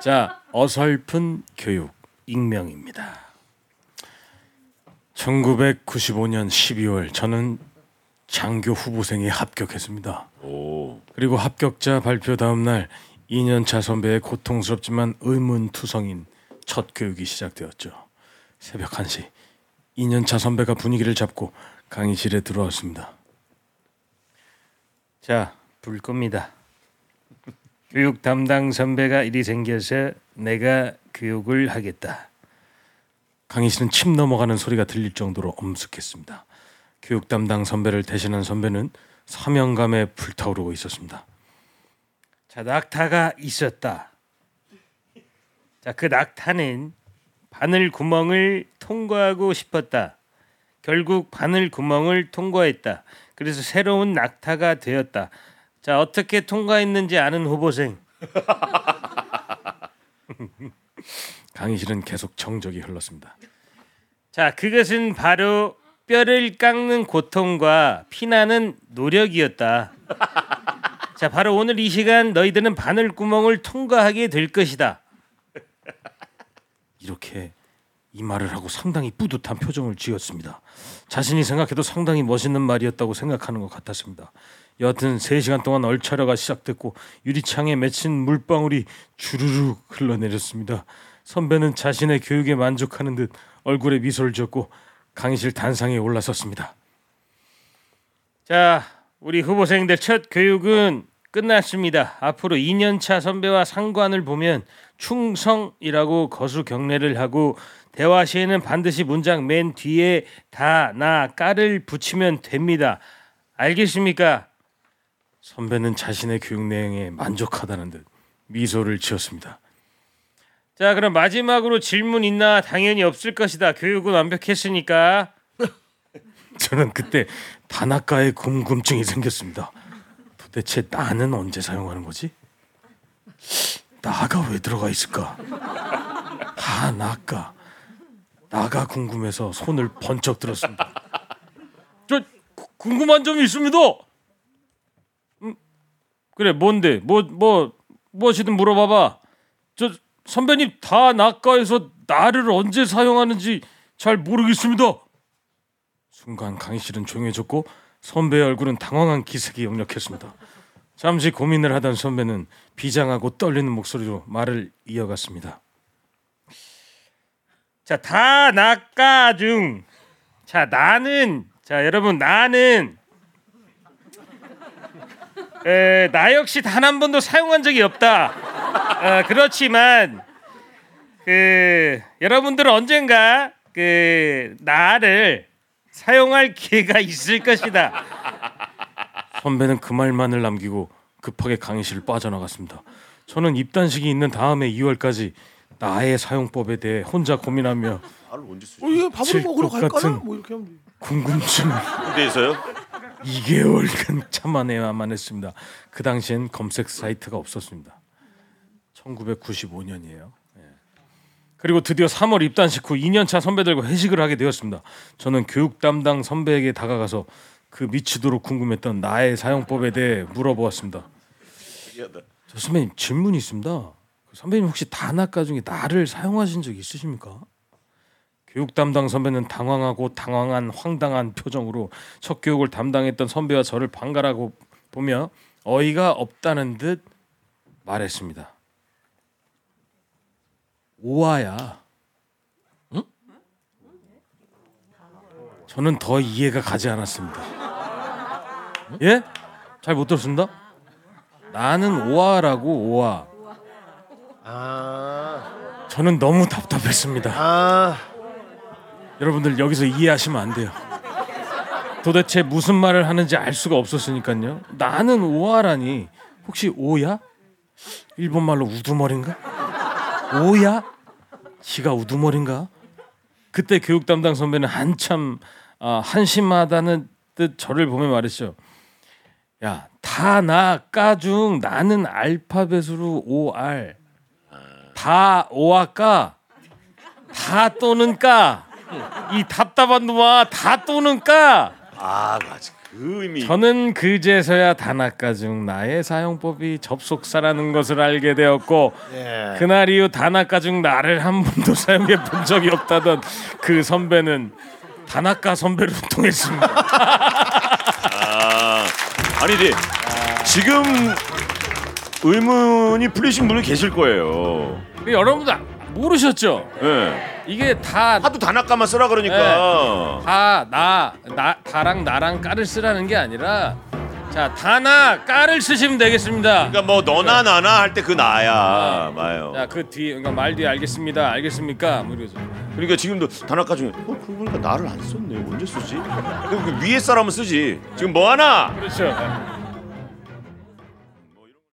자, 어설픈 교육 익명입니다. 1995년 12월 저는 장교 후보생에 합격했습니다. 오. 그리고 합격자 발표 다음 날 2년차 선배의 고통스럽지만 의문투성인 첫 교육이 시작되었죠. 새벽 1시 2년차 선배가 분위기를 잡고 강의실에 들어왔습니다. 자, 불 겁니다. 교육 담당 선배가 일이 생겨서 내가 교육을 하겠다. 강의실은 침 넘어가는 소리가 들릴 정도로 엄숙했습니다. 교육 담당 선배를 대신한 선배는 사명감에 불타오르고 있었습니다. 자, 낙타가 있었다. 자, 그 낙타는 바늘 구멍을 통과하고 싶었다. 결국 바늘 구멍을 통과했다. 그래서 새로운 낙타가 되었다. 자, 어떻게 통과했는지 아는 후보생. 강의실은 계속 정적이 흘렀습니다. 자, 그것은 바로 뼈를 깎는 고통과 피나는 노력이었다. 자, 바로 오늘 이 시간 너희들은 바늘 구멍을 통과하게 될 것이다. 이렇게 이 말을 하고 상당히 뿌듯한 표정을 지었습니다. 자신이 생각해도 상당히 멋있는 말이었다고 생각하는 것 같았습니다. 여하튼 3시간 동안 얼차려가 시작됐고 유리창에 맺힌 물방울이 주르륵 흘러내렸습니다. 선배는 자신의 교육에 만족하는 듯 얼굴에 미소를 지었고 강의실 단상에 올라섰습니다. 자, 우리 후보생들 첫 교육은 끝났습니다. 앞으로 2년차 선배와 상관을 보면 충성이라고 거수 경례를 하고 대화 시에는 반드시 문장 맨 뒤에 다 나 까를 붙이면 됩니다. 알겠습니까? 선배는 자신의 교육 내용에 만족하다는 듯 미소를 지었습니다. 자, 그럼 마지막으로 질문 있나? 당연히 없을 것이다. 교육은 완벽했으니까. 저는 그때 단아까의 궁금증이 생겼습니다. 도대체 나는 언제 사용하는 거지? 나가 왜 들어가 있을까? 다나까 나가 궁금해서 손을 번쩍 들었습니다. 저 구- 궁금한 점이 있습니다. 음, 그래 뭔데? 뭐뭐 무엇이든 물어봐봐. 저 선배님 다 나가에서 나를 언제 사용하는지 잘 모르겠습니다. 순간 강의실은 조용해졌고 선배의 얼굴은 당황한 기색이 역력했습니다. 잠시 고민을 하던 선배는 비장하고 떨리는 목소리로 말을 이어갔습니다. 자, 다 나가 중. 자, 나는 자, 여러분 나는 에, 나 역시 단 한 번도 사용한 적이 없다. 어, 그렇지만 그 여러분들은 언젠가 그 나를 사용할 기회가 있을 것이다. 선배는 그 말만을 남기고 급하게 강의실을 빠져나갔습니다. 저는 입단식이 있는 다음에 2월까지 나의 사용법에 대해 혼자 고민하며 언제 쓰지? 어, 이거 밥을 칠 먹으러 것 갈까나? 뭐 이렇게 하면 돼. 궁금증을 군대에서요? 2개월간 참아내야만 했습니다. 그 당시엔 검색 사이트가 없었습니다. 1995년이에요. 예. 그리고 드디어 3월 입단식 후 2년차 선배들과 회식을 하게 되었습니다. 저는 교육 담당 선배에게 다가가서 그 미치도록 궁금했던 나의 사용법에 대해 물어보았습니다. 저 선배님 질문이 있습니다. 그 선배님 혹시 단아까 중에 나를 사용하신 적 있으십니까? 교육 담당 선배는 당황하고 당황한 황당한 표정으로 첫 교육을 담당했던 선배와 저를 반가라고 보며 어이가 없다는 듯 말했습니다. 오아야. 응? 저는 더 이해가 가지 않았습니다. 예? 잘 못 들었습니다. 나는 오아라고 오아. 아, 저는 너무 답답했습니다. 아, 여러분들 여기서 이해하시면 안 돼요. 도대체 무슨 말을 하는지 알 수가 없었으니까요. 나는 오아라니 혹시 오야? 일본 말로 우두머리인가? 오야? 지가 우두머리인가? 그때 교육 담당 선배는 한참 아, 한심하다는 듯 저를 보며 말했죠. 야, 다 나 까중 나는 알파벳으로 OR. 다 오아까 다 또는 까. 이 답답한 놈아 다 또는 까. 아, 맞아. 그 의미. 저는 그제서야 다나카 중 나의 사용법이 접속사라는 것을 알게 되었고 예. 그날 이후 다나카 중 나를 한 번도 사용해 본 적이 없다던 그 선배는 다나카 선배로 통했습니다. 아, 아니지. 지금 의문이 풀리신 분이 계실 거예요. 여러분들 아- 모르셨죠? 예. 이게 다 하도 다나까만 쓰라 그러니까. 다 나 나 다랑 나랑 까를 쓰라는 게 아니라 자 다나 까를 쓰시면 되겠습니다. 그러니까 뭐 너나 나나 할 때 그 나야. 마요. 자 그 뒤 그러니까 말 뒤에 알겠습니다. 알겠습니까? 뭐 이러죠. 그러니까 지금도 다나카 중에 어 그러고 보니까 나를 안 썼네. 언제 쓰지? 그럼 그 위에 사람은 쓰지. 지금 뭐 하나? 그렇죠.